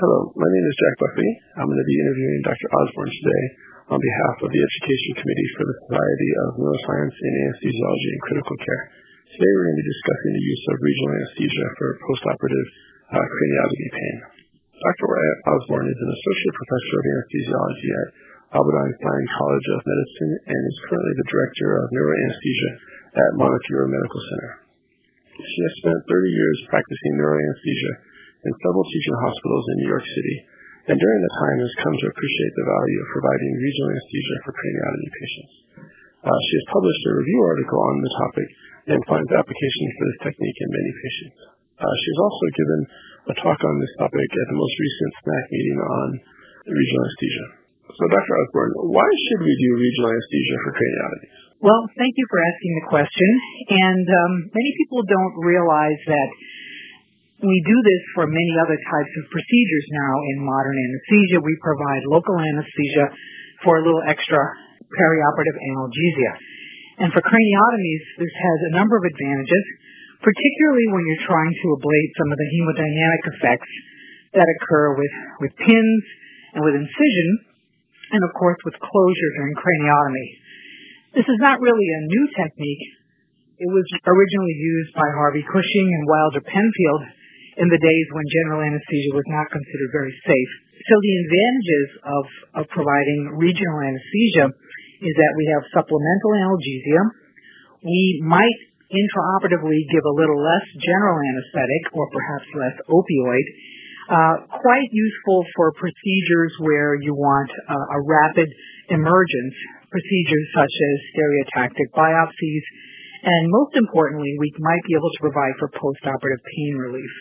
Hello, my name is Jack Buckley. I'm going to be interviewing Dr. Osborne today on behalf of the Education Committee for the Society of Neuroscience in Anesthesiology and Critical Care. Today we're going to be discussing the use of regional anesthesia for postoperative uh, craniotomy pain. Dr. Osborne is an associate professor of anesthesiology at Albert Einstein College of Medicine and is currently the director of neuroanesthesia at Montefiore Medical Center. She has spent 30 years practicing neuroanesthesia in several teaching hospitals in New York City, and during that time has come to appreciate the value of providing regional anesthesia for craniotomy patients. Uh, she has published a review article on the topic and finds application for this technique in many patients. Uh, she has also given a talk on this topic at the most recent SNACC meeting on regional anesthesia. So, Dr. Osborne, why should we do regional anesthesia for craniotomies? Well, thank you for asking the question. And um, many people don't realize that we do this for many other types of procedures now in modern anesthesia. We provide local anesthesia for a little extra perioperative analgesia. And for craniotomies, this has a number of advantages, particularly when you're trying to ablate some of the hemodynamic effects that occur with, with pins and with incision, and of course with closure during craniotomy. This is not really a new technique. It was originally used by Harvey Cushing and Wilder Penfield in the days when general anesthesia was not considered very safe. So the advantages of, of providing regional anesthesia is that we have supplemental analgesia. We might intraoperatively give a little less general anesthetic or perhaps less opioid. Uh, quite useful for procedures where you want uh, a rapid emergence, procedures such as stereotactic biopsies, and most importantly, we might be able to provide for postoperative pain relief.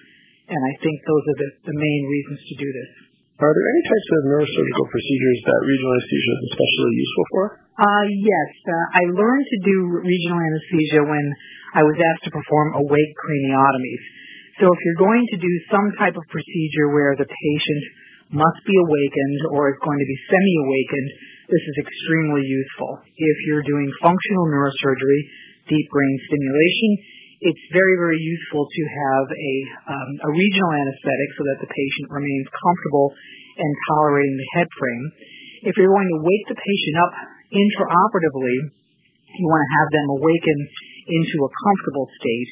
And I think those are the, the main reasons to do this. Are there any types of neurosurgical procedures that regional anesthesia is especially useful for? Uh, yes. Uh, I learned to do regional anesthesia when I was asked to perform awake craniotomies. So if you're going to do some type of procedure where the patient must be awakened or is going to be semi-awakened, this is extremely useful. If you're doing functional neurosurgery, deep brain stimulation, it's very, very useful to have a, um, a regional anesthetic so that the patient remains comfortable and tolerating the head frame. If you're going to wake the patient up intraoperatively, you want to have them awaken into a comfortable state.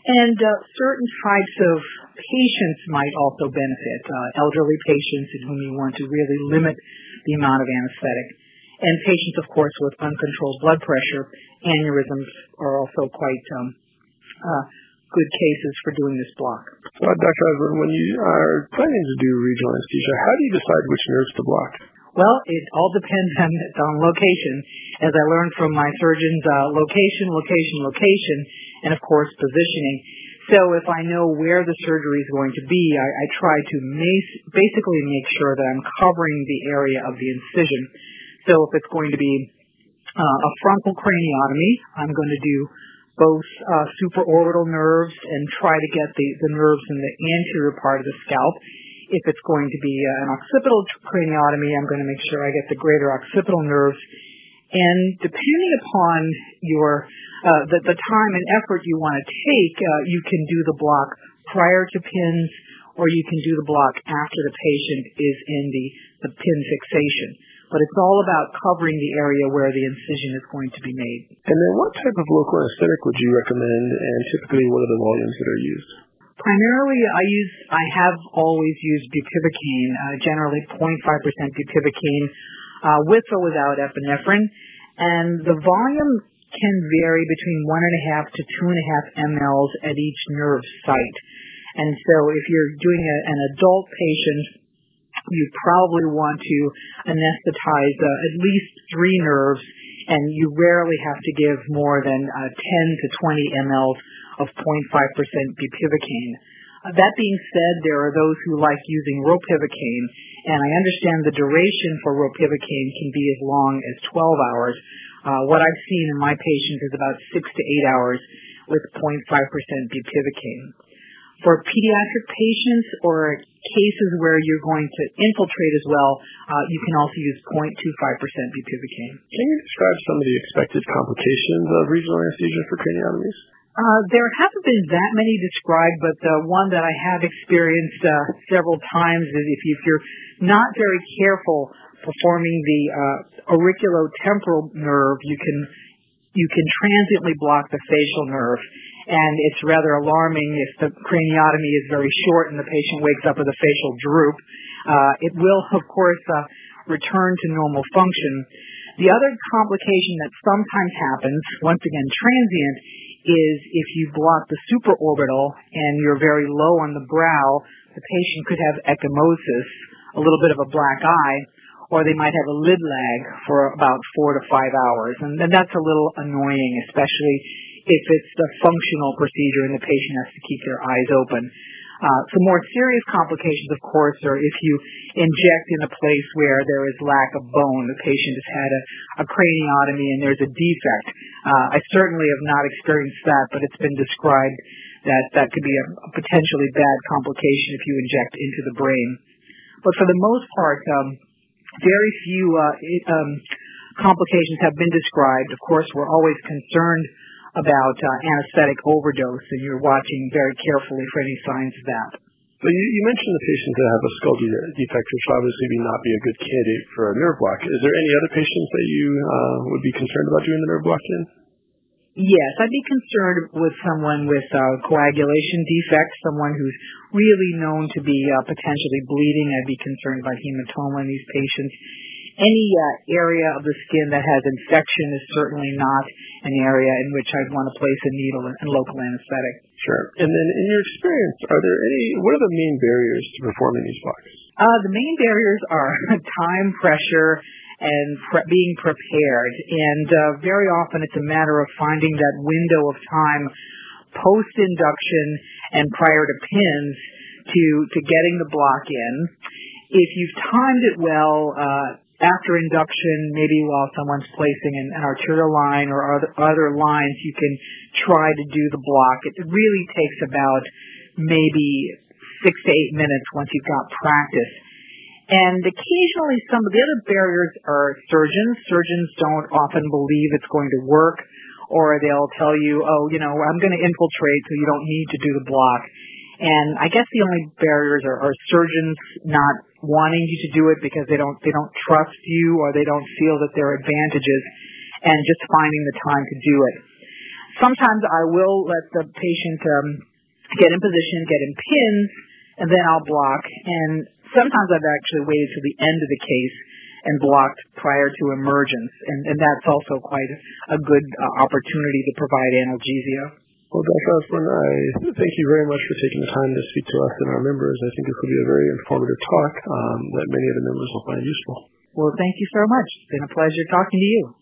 And uh, certain types of patients might also benefit, uh, elderly patients in whom you want to really limit the amount of anesthetic. And patients, of course, with uncontrolled blood pressure, aneurysms are also quite um, good cases for doing this block. So, Dr. Osborne, when you are planning to do regional anesthesia, how do you decide which nerves to block? Well, it all depends on, on location. As I learned from my surgeons, uh, location, location, location, and of course positioning. So if I know where the surgery is going to be, I, I try to mace, basically make sure that I'm covering the area of the incision. So if it's going to be uh, a frontal craniotomy, I'm going to do both uh, supraorbital nerves and try to get the, the nerves in the anterior part of the scalp. If it's going to be uh, an occipital craniotomy, I'm going to make sure I get the greater occipital nerves. And depending upon your uh, the, the time and effort you want to take, uh, you can do the block prior to pins, or you can do the block after the patient is in the, the pin fixation but it's all about covering the area where the incision is going to be made. And then what type of local anesthetic would you recommend, and typically what are the volumes that are used? Primarily, I use, I have always used bupivacaine, uh, generally 0.5% bupivacaine, uh, with or without epinephrine, and the volume can vary between one and a half to two and a half mLs at each nerve site. And so if you're doing an adult patient you probably want to anesthetize uh, at least three nerves, and you rarely have to give more than uh, 10 to 20 ml of 0.5% bupivacaine. Uh, that being said, there are those who like using ropivacaine, and I understand the duration for ropivacaine can be as long as 12 hours. What I've seen in my patients is about six to eight hours with 0.5% bupivacaine. For pediatric patients or cases where you're going to infiltrate as well, uh, you can also use 0.25% bupivacaine. Can you describe some of the expected complications of regional anesthesia for craniotomies? Uh, there haven't been that many described, but the one that I have experienced uh, several times is if, you, if you're not very careful performing the uh, auriculotemporal nerve, you can you can transiently block the facial nerve, and it's rather alarming if the craniotomy is very short and the patient wakes up with a facial droop. Uh, it will, of course, uh, return to normal function. The other complication that sometimes happens, once again transient, is if you block the supraorbital and you're very low on the brow, the patient could have ecchymosis, a little bit of a black eye, or they might have a lid lag for about four to five hours. And, and that's a little annoying, especially if it's a functional procedure and the patient has to keep their eyes open. Uh, some more serious complications, of course, are if you inject in a place where there is lack of bone. The patient has had a, a craniotomy and there's a defect. Uh, I certainly have not experienced that, but it's been described that that could be a, a potentially bad complication if you inject into the brain. But for the most part, um, very few uh, um, complications have been described. Of course, we're always concerned about uh, anesthetic overdose, and you're watching very carefully for any signs of that. You, you mentioned the patients that have a skull defect, which obviously would not be a good candidate for a nerve block. Is there any other patients that you uh, would be concerned about doing the nerve block in? Yes, I'd be concerned with someone with uh, coagulation defects, someone who's really known to be uh, potentially bleeding. I'd be concerned about hematoma in these patients any uh, area of the skin that has infection is certainly not an area in which I'd want to place a needle and local anesthetic. Sure. And then in your experience, are there any, what are the main barriers to performing these blocks? Uh, the main barriers are time pressure and pre- being prepared. And uh, very often it's a matter of finding that window of time post-induction and prior to pins to, to getting the block in. If you've timed it well, uh, after induction, maybe while someone's placing an, an arterial line or other, other lines, you can try to do the block. It really takes about maybe six to eight minutes once you've got practice. And occasionally some of the other barriers are surgeons. Surgeons don't often believe it's going to work or they'll tell you, oh, you know, I'm going to infiltrate so you don't need to do the block. And I guess the only barriers are, are surgeons not wanting you to do it because they don't they don't trust you or they don't feel that there are advantages and just finding the time to do it. Sometimes I will let the patient um, get in position, get in pins, and then I'll block. And sometimes I've actually waited to the end of the case and blocked prior to emergence, and, and that's also quite a good uh, opportunity to provide analgesia. Well, Dr. Osborne, I thank you very much for taking the time to speak to us and our members. I think this will be a very informative talk um, that many of the members will find useful. Well, thank you so much. It's been a pleasure talking to you.